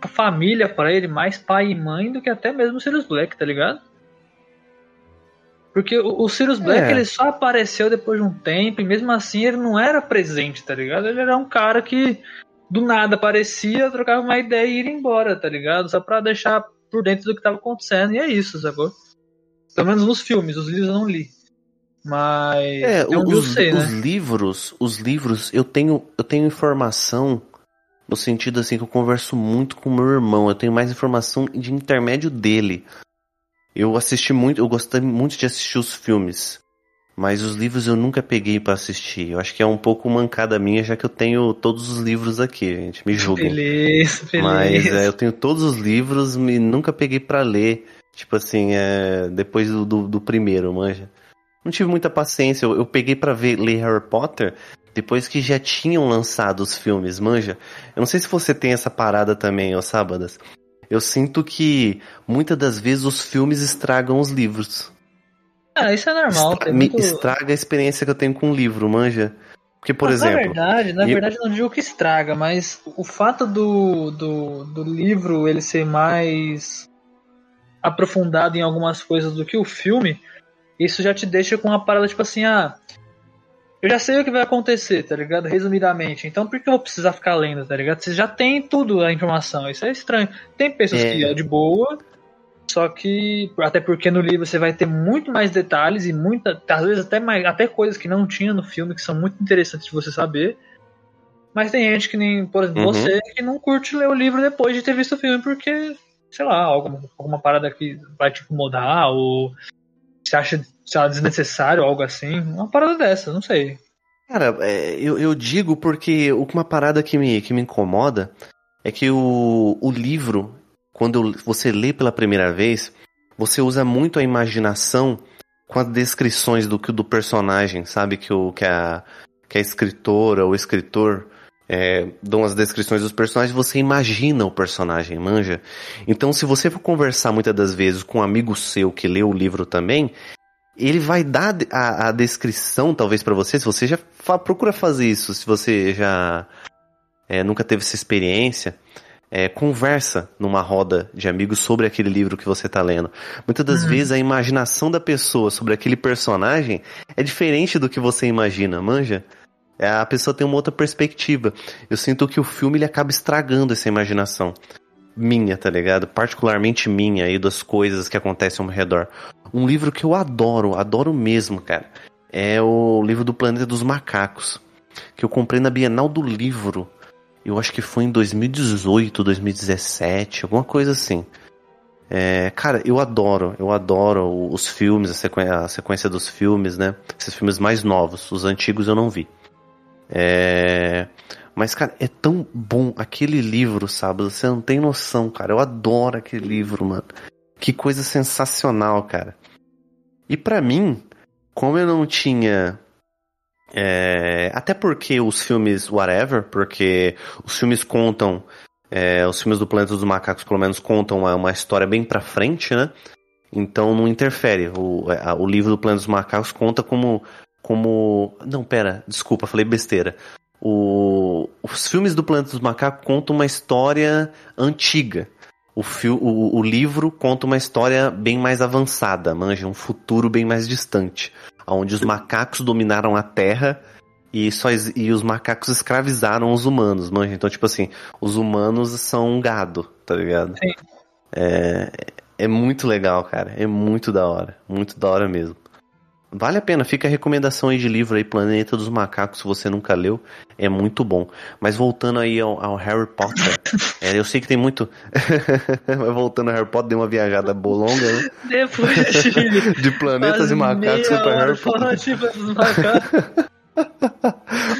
a família pra ele, mais pai e mãe do que até mesmo o Sirius Black, tá ligado? Porque o, o Sirius Black É. ele só apareceu depois de um tempo e mesmo assim ele não era presente, tá ligado? Ele era um cara que do nada aparecia, trocava uma ideia e ia embora, tá ligado? Só pra deixar por dentro do que tava acontecendo. E é isso, sacou? Pelo menos nos filmes, os livros eu não li. Mas é, onde eu os, sei, os né? livros, os livros, eu tenho, eu tenho informação no sentido assim que eu converso muito com meu irmão. Eu tenho mais informação de intermédio dele. Eu assisti muito, eu gostei muito de assistir os filmes. Mas os livros eu nunca peguei pra assistir. Eu acho que é um pouco mancada minha, já que eu tenho todos os livros aqui, gente. Me julguem. Beleza, beleza. Mas é, eu tenho todos os livros e nunca peguei pra ler. Tipo assim, é, depois do, do, do primeiro, manja. Não tive muita paciência. Eu, eu peguei pra ver, ler Harry Potter depois que já tinham lançado os filmes, manja. Eu não sei se você tem essa parada também, ó, sábadas. Eu sinto que muitas das vezes os filmes estragam os livros. Ah, isso é normal. Estra- muito- estraga a experiência que eu tenho com o livro, manja. Porque, por Na exemplo. verdade, na verdade eu não digo que estraga, mas o fato do, do, do livro ele ser mais aprofundado em algumas coisas do que o filme, isso já te deixa com uma parada tipo assim, ah, eu já sei o que vai acontecer, tá ligado? Resumidamente. Então por que eu vou precisar ficar lendo, tá ligado? Você já tem tudo a informação. Isso é estranho. Tem pessoas É. que é de boa, Só que, até porque no livro você vai ter muito mais detalhes e muita, às vezes até, mais, até coisas que não tinha no filme que são muito interessantes de você saber. Mas tem gente que nem, por exemplo, Uhum. você que não curte ler o livro depois de ter visto o filme porque, sei lá, alguma, alguma parada que vai te incomodar ou você acha sei lá, desnecessário, algo assim. Uma parada dessa, não sei. Cara, é, eu, eu digo porque uma parada que me, que me incomoda é que o, o livro, quando você lê pela primeira vez, você usa muito a imaginação com as descrições do, que- do personagem, sabe? Que, o, que, a, que a escritora ou escritor é, dão as descrições dos personagens, você imagina o personagem, manja? Então, se você for conversar muitas das vezes com um amigo seu que leu o livro também, ele vai dar a, a descrição, talvez pra você, se você já fa- procura fazer isso, se você já é, nunca teve essa experiência, é, conversa numa roda de amigos sobre aquele livro que você tá lendo. Muitas das vezes a imaginação da pessoa sobre aquele personagem é diferente do que você imagina, manja? É, a pessoa tem uma outra perspectiva. Eu sinto que o filme ele acaba estragando essa imaginação minha, tá ligado? Particularmente minha aí das coisas que acontecem ao meu redor. Um livro que eu adoro, adoro mesmo, cara. É o livro do Planeta dos Macacos, que eu comprei na Bienal do Livro. Eu acho que foi em 2018, 2017, alguma coisa assim. É, cara, eu adoro, eu adoro os filmes, a sequência, a sequência dos filmes, né? Esses filmes mais novos, os antigos eu não vi. É, mas, cara, é tão bom aquele livro, sabe? Você não tem noção, cara. Eu adoro aquele livro, mano. Que coisa sensacional, cara. E pra mim, como eu não tinha. É, até porque os filmes, whatever, porque os filmes contam. é, os filmes do Planeta dos Macacos, pelo menos, contam uma, história bem pra frente, né? Então não interfere. O, a- o livro do Planeta dos Macacos conta como. como. Não, pera, desculpa, falei besteira. O- os filmes do Planeta dos Macacos contam uma história antiga. O, fil- o- o livro conta uma história bem mais avançada, manja, um futuro bem mais distante, onde os macacos dominaram a Terra e, só, e os macacos escravizaram os humanos, manja. Então, tipo assim, os humanos são um gado, tá ligado? Sim. É, é muito legal, cara. É muito da hora. Muito da hora mesmo. Vale a pena, fica a recomendação aí de livro aí, Planeta dos Macacos, se você nunca leu, é muito bom. Mas voltando aí ao, ao Harry Potter, é, eu sei que tem muito. Mas voltando ao Harry Potter, deu uma viajada bolonga, né? Depois de De planetas e macacos hora Harry Potter. falando de planetas dos macacos.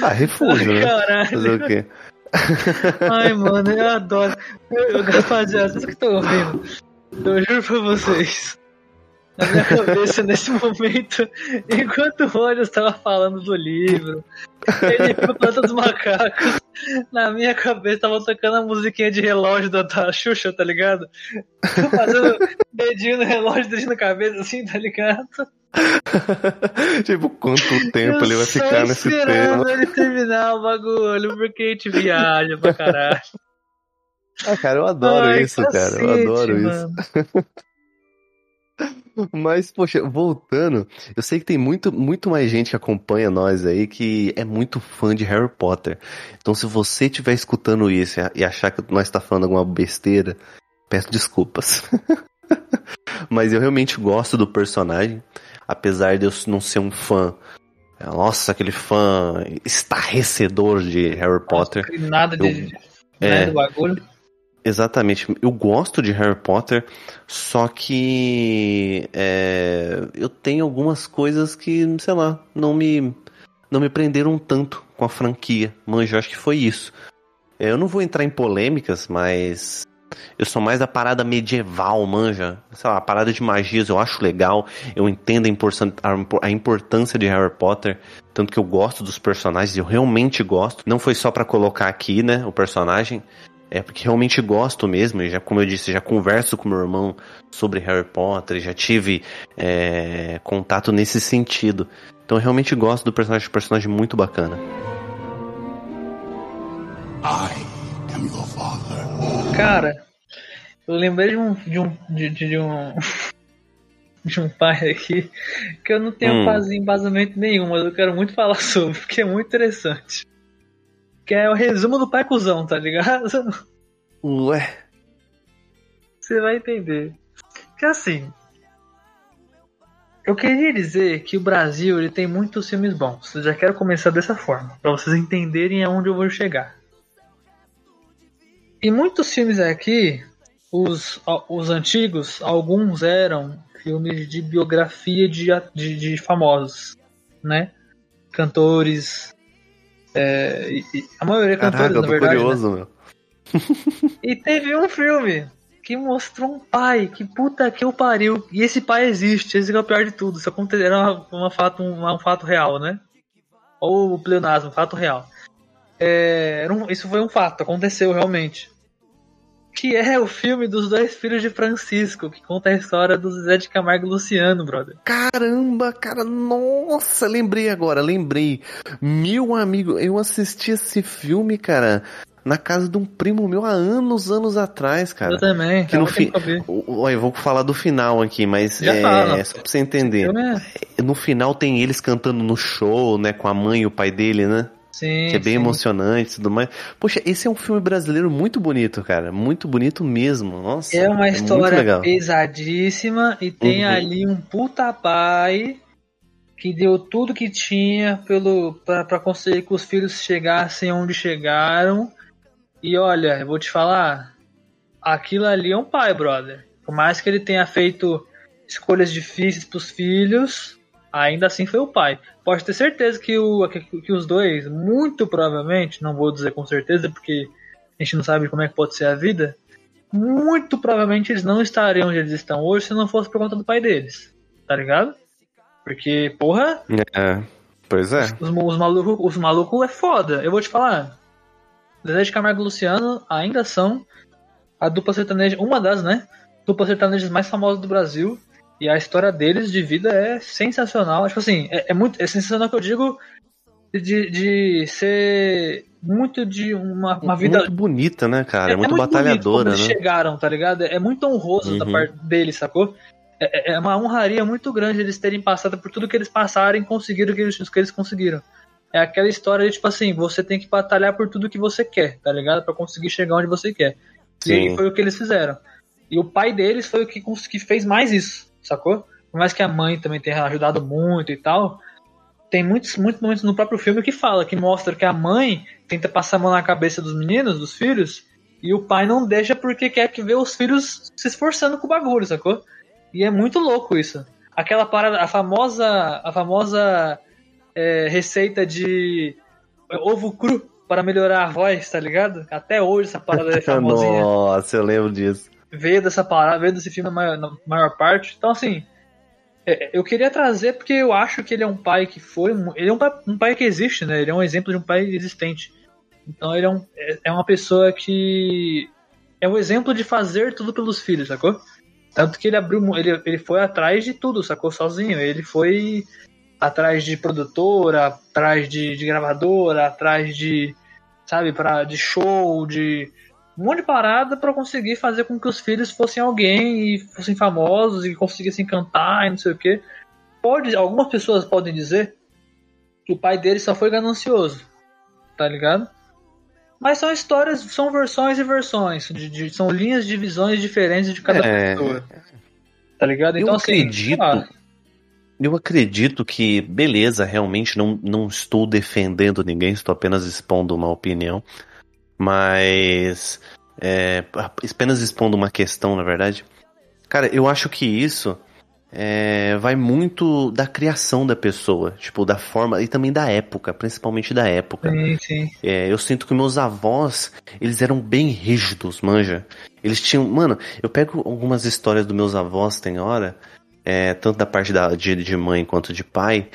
Ah, refúgio, né? Caralho. Fazer o quê? Ai, mano, eu adoro. Eu, eu, rapaziada, vocês que estão ouvindo, eu juro pra vocês. Na minha cabeça, nesse momento, enquanto o Olhos estava falando do livro, ele viu Planta dos Macacos, na minha cabeça tava tocando a musiquinha de relógio da, da Xuxa, tá ligado? Fazendo dedinho no relógio, dedinho na cabeça, assim, tá ligado? tipo, quanto tempo Eu ele vai ficar nesse esperando tema? ele terminar o bagulho, porque a gente viaja pra caralho. Ah, cara, eu adoro Ai, isso, cara. Eu cacete, adoro isso. Mas, poxa, voltando, eu sei que tem muito, muito mais gente que acompanha nós aí que é muito fã de Harry Potter. Então, se você estiver escutando isso e achar que nós está falando alguma besteira, peço desculpas. Mas eu realmente gosto do personagem, apesar de eu não ser um fã. Nossa, aquele fã estarrecedor de Harry Potter. Nada de. É. Nada do bagulho. Exatamente. Eu gosto de Harry Potter, só que é, eu tenho algumas coisas que, sei lá, não me não me prenderam tanto com a franquia. Manja, eu acho que foi isso. É, Eu não vou entrar em polêmicas, mas eu sou mais da parada medieval, manja. Sei lá, a parada de magias eu acho legal. Eu entendo a importância, de Harry Potter. Tanto que eu gosto dos personagens, eu realmente gosto. Não foi só pra colocar aqui, né, o personagem. É porque realmente gosto mesmo, e já, como eu disse, já converso com meu irmão sobre Harry Potter, já tive é, contato nesse sentido. Então eu realmente gosto do personagem, um personagem muito bacana. I am your father. Cara, eu lembrei de um. de um. de, de- de um. de um pai aqui que eu não tenho Hum. quase embasamento nenhum, mas eu quero muito falar sobre, porque é muito interessante. Que é o resumo do pai cuzão, tá ligado? Ué, Você vai entender. Que assim. Eu queria dizer que o Brasil ele tem muitos filmes bons. Eu já quero começar dessa forma, para vocês entenderem aonde eu vou chegar. E muitos filmes aqui, os, os antigos, alguns eram filmes de biografia de, de, de famosos, né? Cantores. É, e, a maioria é cantores, Caraca, na verdade. né? curioso, meu. E teve um filme que mostrou um pai, que puta que o pariu. E esse pai existe, esse é o pior de tudo. Isso aconteceu, era uma, fato, um, um fato real, né? Ou pleonasmo, um fato real. É, um- isso foi um fato, aconteceu realmente. Que é o filme dos dois filhos de Francisco, que conta a história do Zé de Camargo e Luciano, brother. Caramba, cara, nossa, lembrei agora, lembrei. Meu amigo, eu assisti esse filme, cara, na casa de um primo meu há anos, anos atrás, cara. Eu também. Que no ver. Olha, eu vou falar do final aqui, mas Já é fala. só pra você entender. É- No final tem eles cantando no show, né, com a mãe e o pai dele, né? Sim, Que é bem sim. emocionante e tudo mais. Poxa, esse é um filme brasileiro muito bonito, cara. Muito bonito mesmo. Nossa. É uma muito história legal. pesadíssima e tem Uhum. ali um puta pai que deu tudo que tinha pelo para conseguir que os filhos chegassem onde chegaram. E olha, eu vou te falar, aquilo ali é um pai, brother. Por mais que ele tenha feito escolhas difíceis pros filhos, ainda assim foi o pai. Pode ter certeza que, o, que, que os dois, muito provavelmente, não vou dizer com certeza porque a gente não sabe como é que pode ser a vida, muito provavelmente eles não estariam onde eles estão hoje se não fosse por conta do pai deles. Tá ligado? Porque, porra, É, pois é. os, os malucos os maluco é foda. Eu vou te falar. Zezé de Camargo e Luciano ainda são a dupla sertaneja, uma das, né? Dupla sertanejas mais famosas do Brasil. E a história deles de vida é sensacional. Tipo assim, é, é muito. É sensacional que eu digo de, de ser muito de uma, uma vida. Muito bonita, né, cara? É, muito, bonito batalhadora, como eles né? chegaram, tá ligado? É muito honroso da Uhum. parte deles, sacou? É, é uma honraria muito grande eles terem passado por tudo que eles passaram e conseguiram o que eles, que eles conseguiram. É aquela história de, tipo assim, você tem que batalhar por tudo que você quer, tá ligado? Pra conseguir chegar onde você quer. E Sim. foi o que eles fizeram. E o pai deles foi o que, que fez mais isso, sacou? Por mais que a mãe também tenha ajudado muito e tal, tem muitos, muitos momentos no próprio filme que fala, que mostra que a mãe tenta passar a mão na cabeça dos meninos, dos filhos, e o pai não deixa porque quer que ver os filhos se esforçando com o bagulho, sacou? E é muito louco isso. Aquela parada, a famosa, a famosa é, receita de ovo cru para melhorar a voz, tá ligado? Até hoje essa parada é famosinha Nossa, eu lembro disso. Veio dessa parada, veio desse filme na maior, na maior parte. Então, assim, é, eu queria trazer porque eu acho que ele é um pai que foi. Ele é um pai, um pai que existe, né? Ele é um exemplo de um pai existente. Então, ele é, um, é, é uma pessoa que. É um exemplo de fazer tudo pelos filhos, sacou? Tanto que ele abriu. Ele, ele foi atrás de tudo, sacou? Sozinho. Ele foi atrás de produtora, atrás de, de gravadora, atrás de. Sabe, pra, de show, de um monte de parada pra conseguir fazer com que os filhos fossem alguém e fossem famosos e conseguissem cantar e não sei o que. Pode, algumas pessoas podem dizer que o pai dele só foi ganancioso, tá ligado? Mas são histórias, são versões e versões, de, de- são linhas de visões diferentes de cada É. pessoa. Tá ligado? Eu Então, assim, sei acredito. Eu acredito que, beleza, realmente não, não estou defendendo ninguém, estou apenas expondo uma opinião. Mas. É, apenas expondo uma questão, na verdade. Cara, eu acho que isso é, vai muito da criação da pessoa, tipo, da forma, e também da época, principalmente da época. Sim, sim. É, eu sinto que meus avós, eles eram bem rígidos, manja. Eles tinham. Mano, eu pego algumas histórias dos meus avós, tem hora, é, tanto da parte da, de, de mãe quanto de pai,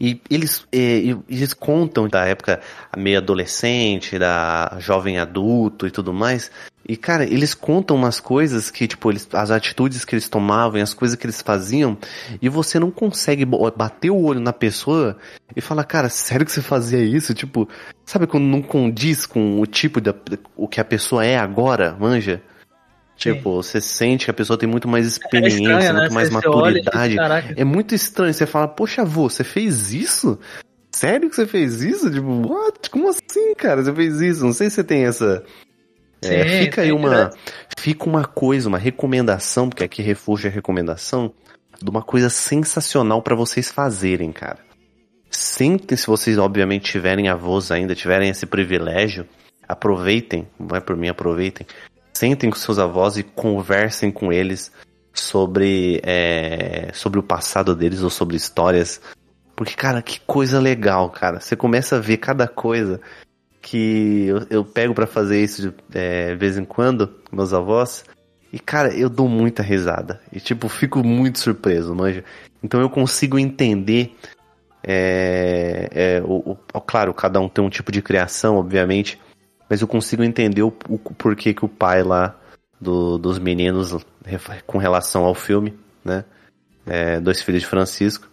e eles, é, e- eles contam da época meio adolescente, da jovem adulto e tudo mais. E, cara, eles contam umas coisas que, tipo, eles, as atitudes que eles tomavam, e as coisas que eles faziam, e você não consegue bater o olho na pessoa e falar, cara, sério que você fazia isso? Tipo, sabe quando não condiz com o tipo da, o que a pessoa é agora, manja? Tipo, você sente que a pessoa tem muito mais É experiência, estranho, né? muito mais Você- olha maturidade. Caraca, É muito estranho. Você fala, poxa, avô, você fez isso? Sério que você fez isso? Tipo, what? Como assim, cara? Você fez isso? Não sei se você tem essa. É, Sim, fica aí uma, fica uma coisa, uma recomendação, porque aqui refúgio é recomendação, de uma coisa sensacional pra vocês fazerem, cara. Sentem, se vocês obviamente tiverem avós ainda, tiverem esse privilégio, aproveitem, não é por mim, aproveitem. Sentem com seus avós e conversem com eles sobre, é, sobre o passado deles ou sobre histórias. Porque, cara, que coisa legal, cara. Você começa a ver cada coisa que eu, eu pego pra fazer isso de é, vez em quando, meus avós. E, cara, eu dou muita risada. E, tipo, fico muito surpreso, manja. Então eu consigo entender. É, é, o, o- claro, cada um tem um tipo de criação, obviamente. Mas eu consigo entender o, o porquê que o pai lá do- dos meninos, com relação ao filme, né? É, Dois Filhos de Francisco.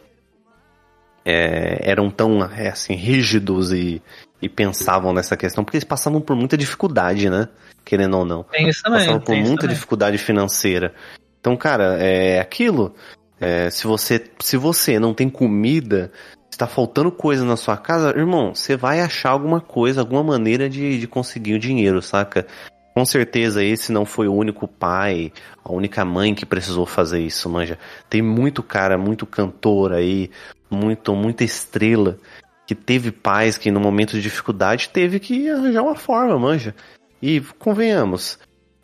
é, eram tão é, assim, rígidos e, e pensavam nessa questão, porque eles passavam por muita dificuldade, né? Querendo ou não Tem isso também. passava por muita também. dificuldade financeira. Então, cara, é aquilo. É, se você se você não tem comida, está faltando coisa na sua casa, irmão, você vai achar alguma coisa, alguma maneira de, de conseguir o dinheiro, saca? Com certeza esse não foi o único pai, a única mãe que precisou fazer isso, manja. Tem muito cara, muito cantor aí, muito, muita estrela que teve pais que no momento de dificuldade teve que arranjar uma forma, manja. E convenhamos,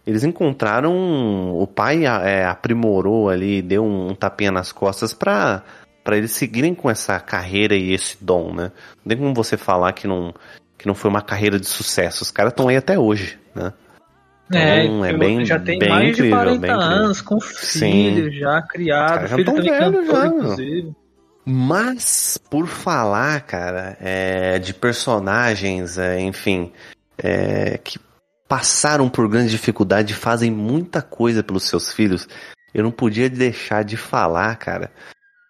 eles encontraram. O pai é, aprimorou ali, deu um, tapinha nas costas pra, pra eles seguirem com essa carreira e esse dom, né? Não tem como você falar que não, que não foi uma carreira de sucesso. Os caras estão aí até hoje, né? É, Então, é bem- já tem bem mais incrível, de 40 bem incrível. anos, com filho já criado, já filho também velho cantor, já, inclusive. Mas, por falar, cara, é, de personagens, é, enfim, é, que passaram por grande dificuldade e fazem muita coisa pelos seus filhos, eu não podia deixar de falar, cara,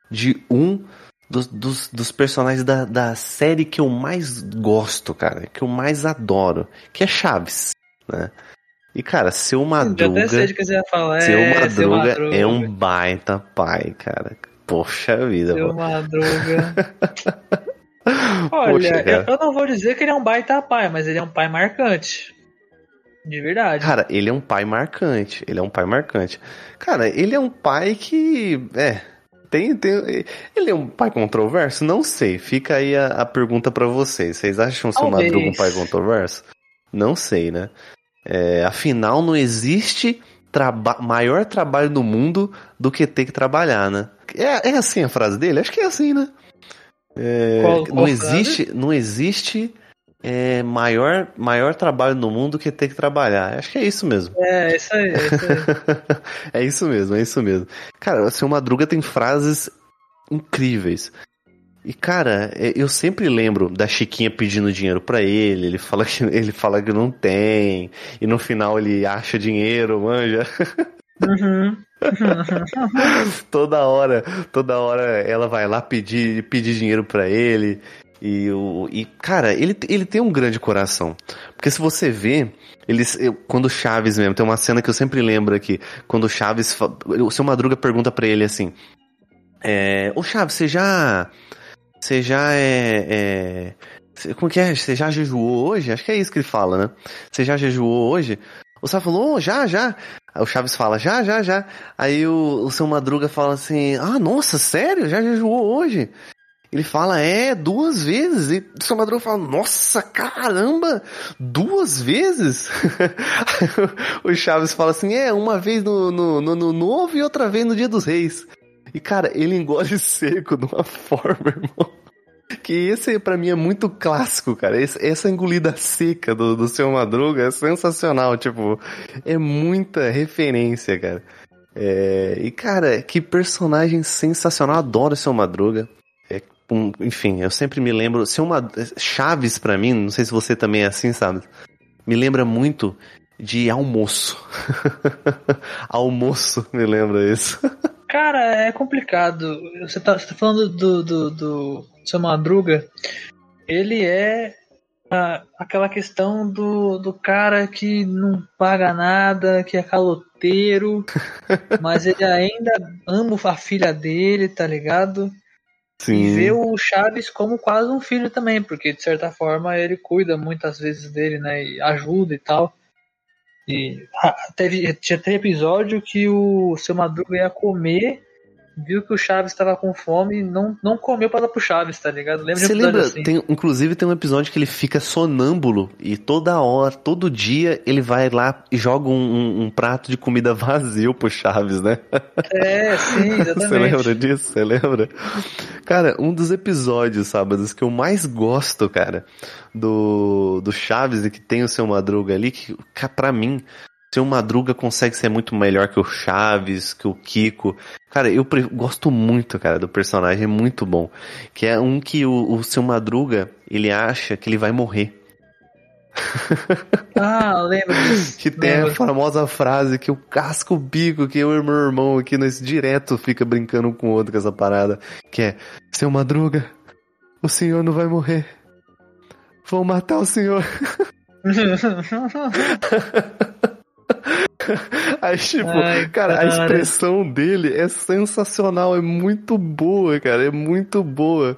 de um dos, dos, dos personagens da, da série que eu mais gosto, cara, que eu mais adoro, que é Chaves, né? E, cara, seu Madruga... até sei de que você ia falar. Seu é, seu Madruga Madruga. é um baita pai, cara. Poxa vida, Seu mano. Madruga. Olha, Poxa, eu, eu não vou dizer que ele é um baita pai, mas ele é um pai marcante. De verdade. Cara, ele é um pai marcante. Ele é um pai marcante. Cara, ele é um pai que. É. Tem, tem, ele é um pai controverso? Não sei. Fica aí a, a pergunta pra vocês. Vocês acham o seu Talvez. Madruga um pai controverso? Não sei, né? É, afinal, não existe traba maior trabalho no mundo do que ter que trabalhar, né? É, é assim a frase dele? Acho que é assim, né? É, Qual- qual não frase? existe, não existe é, maior, maior trabalho no mundo do que ter que trabalhar. Acho que é isso mesmo. É, isso aí, é isso aí. é isso mesmo, é isso mesmo. Cara, o seu Madruga tem frases incríveis. E, cara, é, eu sempre lembro da Chiquinha pedindo dinheiro pra ele, ele fala que ele fala que não tem, e no final ele acha dinheiro, manja. Uhum. toda hora, toda hora ela vai lá pedir, pedir dinheiro pra ele. E, o, e cara, ele, ele tem um grande coração. Porque se você vê, eles, eu- quando o Chaves mesmo, tem uma cena que eu sempre lembro aqui. Quando o Chaves. O seu Madruga pergunta pra ele assim: é, Ô Chaves, você já. Você já é. é como que é? Você já jejuou hoje? Acho que é isso que ele fala, né? Você já jejuou hoje? O Sá falou, "Oh, já, já. Aí o Chaves fala, já, já, já. Aí o, o seu Madruga fala assim, ah, nossa, sério? Já jejuou hoje? Ele fala, é, duas vezes. E o seu Madruga fala, nossa, caramba, duas vezes? o Chaves fala assim, é, uma vez no, no, no, no novo e outra vez no dia dos reis. E, cara, ele engole seco de uma forma, irmão. Que esse pra mim é muito clássico, cara. Esse- essa engolida seca do, do seu Madruga é sensacional. Tipo, é muita referência, cara. É, e, cara, que personagem sensacional. Adoro o seu Madruga. Um- enfim, eu sempre me lembro. Seu Mad... Chaves, pra mim, não sei se você também é assim, sabe? Me lembra muito de almoço. almoço, me lembra isso. Cara, é complicado. Você tá, você tá falando do, do, do seu Madruga. Ele é aquela questão do, do cara que não paga nada, que é caloteiro, mas ele ainda ama a filha dele, tá ligado? E vê o Chaves como quase um filho também, porque de certa forma ele cuida muitas vezes dele, né? E ajuda e tal. E ah, teve, tinha teve episódio que o seu Madruga ia comer, viu que o Chaves estava com fome e não, não comeu para dar pro Chaves, tá ligado? Lembra de Você um lembra? assim? Tem, inclusive tem um episódio que ele fica sonâmbulo e toda hora, todo dia, ele vai lá e joga um, um- um prato de comida vazio pro Chaves, né? É, sim, Você exatamente. lembra disso? Você lembra? Cara, um dos episódios, sábados, que eu mais gosto, cara, do, do Chaves e que tem o seu Madruga ali, que pra mim, o seu Madruga consegue ser muito melhor que o Chaves, que o Kiko. Cara, eu gosto muito, cara, do personagem, é muito bom. Que é um que o, o seu Madruga, ele acha que ele vai morrer. Ah, lembro disso. Que tem a Lembro. famosa frase que eu casco o bico, que eu e meu irmão aqui nesse direto fica brincando um com o outro com essa parada. Que é, seu Madruga, o senhor não vai morrer. Vão matar o senhor. Aí, tipo, Ai, cara, a cara. expressão dele é sensacional, é muito boa, cara, é muito boa.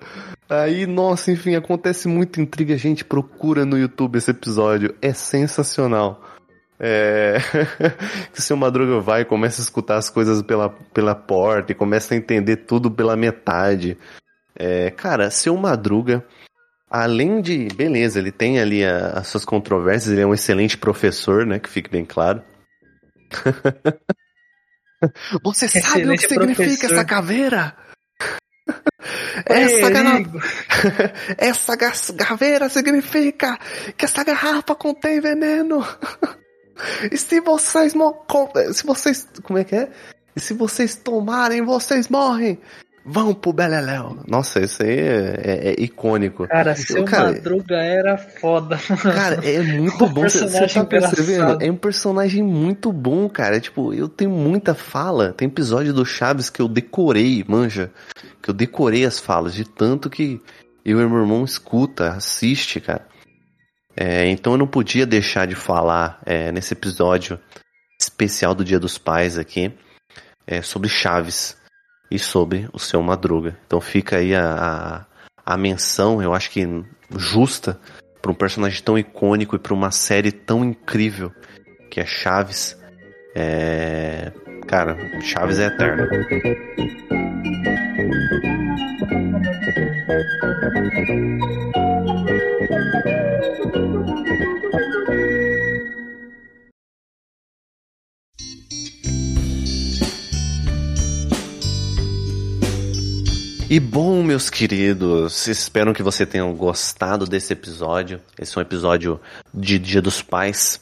Aí, nossa, enfim, acontece muita intriga, gente, procura no YouTube esse episódio, é sensacional. É... que o seu Madruga vai e começa a escutar as coisas pela, pela porta e começa a entender tudo pela metade. É, cara, seu Madruga, além de. Beleza, ele tem ali a- as suas controvérsias, ele é um excelente professor, né? Que fique bem claro. Você sabe o que Excelente significa professor. essa caveira? Essa, Perigo. essa ga- caveira significa que essa garrafa contém veneno. E se vocês mo- se vocês como é que é? E se vocês tomarem, vocês morrem. Vão pro Beleléu. Nossa, isso aí é, é- é icônico. Cara, seu Cara, Madruga era foda. Cara, é muito bom. Você você tá personagem percebendo? É um personagem muito bom, cara. Tipo, eu tenho muita fala. Tem episódio do Chaves que eu decorei, manja. Que eu decorei as falas, de tanto que eu e meu irmão escuta, assiste, cara. É, então eu não podia deixar de falar é, nesse episódio especial do Dia dos Pais aqui é, sobre Chaves e sobre o seu Madruga. Então fica aí a, a, a menção, eu acho que justa, para um personagem tão icônico e para uma série tão incrível que é Chaves. É... Cara, Chaves é eterno. E bom, meus queridos, espero que você tenham gostado desse episódio. Esse é um episódio de Dia dos Pais.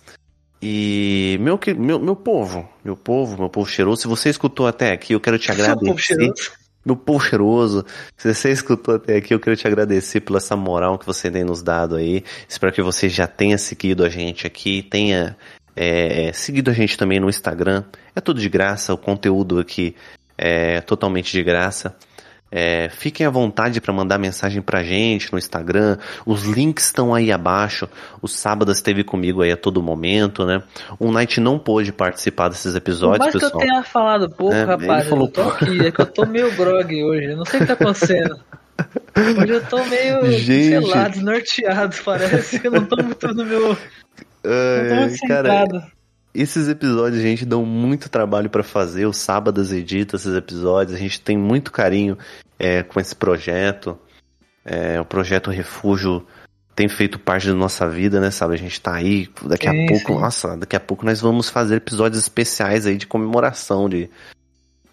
E meu, meu, meu povo, meu povo, meu povo cheiroso, se você escutou até aqui, eu quero te Seu povo agradecer. cheiroso. Meu povo cheiroso, se você escutou até aqui, eu quero te agradecer pela essa moral que você tem nos dado aí. Espero que você já tenha seguido a gente aqui, tenha é, seguido a gente também no Instagram. É tudo de graça, o conteúdo aqui é totalmente de graça. É, fiquem à vontade para mandar mensagem pra gente no Instagram. Os links estão aí abaixo. O Sábado esteve comigo aí a todo momento, né? O Night não pôde participar desses episódios, mais que eu tenha falado pouco, É, rapaz, ele falou eu tô aqui, é que eu tô meio grog hoje, eu não sei o que tá acontecendo. Hoje eu tô meio, sei lá, desnorteado, parece. Eu não tô muito no meu. Não tô Ai, muito cara, centrado. Esses episódios, gente, dão muito trabalho pra fazer. O Sábados edita esses episódios. A gente tem muito carinho é, com esse projeto. É, o projeto Refúgio tem feito parte da nossa vida, né? Sabe? A gente tá aí. Daqui a pouco, sim. nossa, daqui a pouco nós vamos fazer episódios especiais aí de comemoração. De,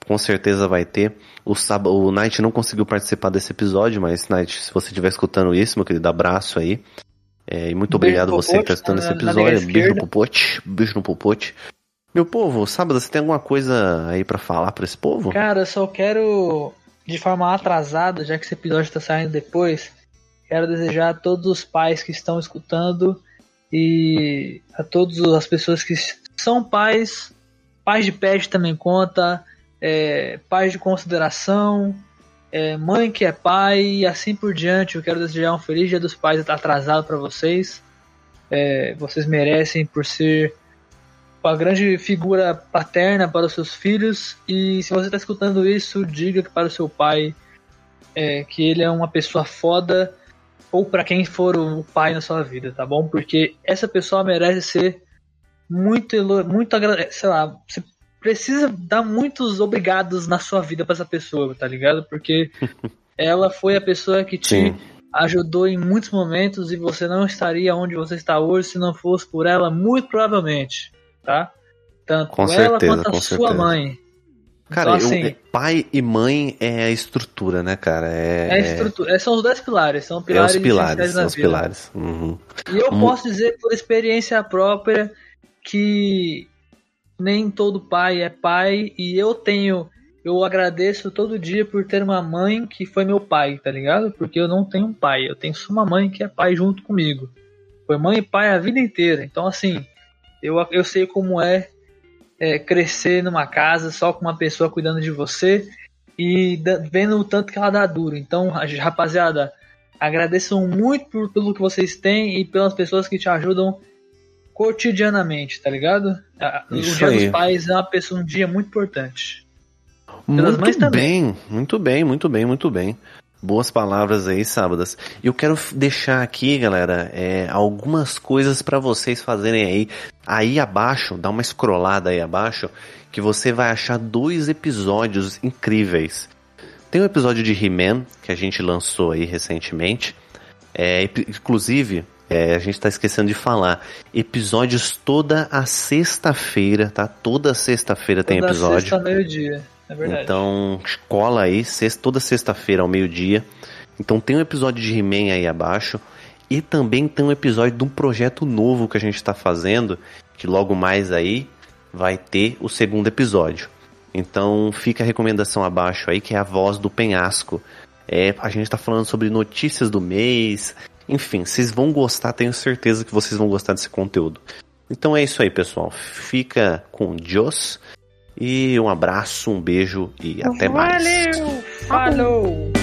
com certeza vai ter. O, Sab o Night não conseguiu participar desse episódio, mas, Night, se você estiver escutando isso, meu querido, abraço aí. É, e muito obrigado pro você que tá Pote, escutando na- esse na episódio. Beijo no popote. Beijo no popote. Meu povo, sábado, você tem alguma coisa aí pra falar pra esse povo? Cara, eu só quero, de forma atrasada, já que esse episódio tá saindo depois, quero desejar a todos os pais que estão escutando e a todas as pessoas que são pais, pais de pet também conta, é, pais de consideração, é, mãe que é pai e assim por diante. Eu quero desejar um feliz dia dos pais atrasado para vocês. É, vocês merecem por ser uma grande figura paterna para os seus filhos. E se você está escutando isso, diga para o seu pai é, que ele é uma pessoa foda, ou para quem for o pai na sua vida, tá bom? Porque essa pessoa merece ser muito, muito, sei lá, precisa dar muitos obrigados na sua vida pra essa pessoa, tá ligado? Porque ela foi a pessoa que te Sim. ajudou em muitos momentos e você não estaria onde você está hoje se não fosse por ela, muito provavelmente, tá? Tanto Com ela certeza, quanto a sua certeza. mãe. Cara, então, eu- assim, pai e mãe é a estrutura, né, cara? É, é a estrutura, é, são os dois pilares, são é pilares os pilares, são os vida. pilares. Uhum. E eu posso dizer por experiência própria que nem todo pai é pai e eu tenho, eu agradeço todo dia por ter uma mãe que foi meu pai, tá ligado? Porque eu não tenho um pai, eu tenho só uma mãe que é pai junto comigo. Foi mãe e pai a vida inteira. Então assim, eu, eu sei como é, é, crescer numa casa só com uma pessoa cuidando de você e da- vendo o tanto que ela dá duro. Então, rapaziada, agradeçam muito por, pelo que vocês têm e pelas pessoas que te ajudam cotidianamente, tá ligado? Ah, O Isso Dia aí. dos Pais é uma pessoa, um dia muito importante. Pelas Muito bem, muito bem, muito bem, muito bem. Boas palavras aí, sábadas. Eu quero deixar aqui, galera, é, algumas coisas pra vocês fazerem aí. Aí abaixo, dá uma scrollada aí abaixo, que você vai achar dois episódios incríveis. Tem um episódio de He-Man, que a gente lançou aí recentemente. É, inclusive, é, a gente tá esquecendo de falar. Episódios toda a sexta-feira, tá? Toda sexta-feira tem Toda episódio. sexta, meio-dia, é verdade. Então, cola aí, sexta, toda sexta-feira ao meio-dia. Então tem um episódio de He-Man aí abaixo. E também tem um episódio de um projeto novo que a gente está fazendo, que logo mais aí vai ter o segundo episódio. Então fica a recomendação abaixo aí, que é a voz do penhasco. É, a gente está falando sobre notícias do mês. Enfim, vocês vão gostar, tenho certeza que vocês vão gostar desse conteúdo. Então é isso aí, pessoal. Fica com Deus. E um abraço, um beijo e até mais. Valeu! Falou!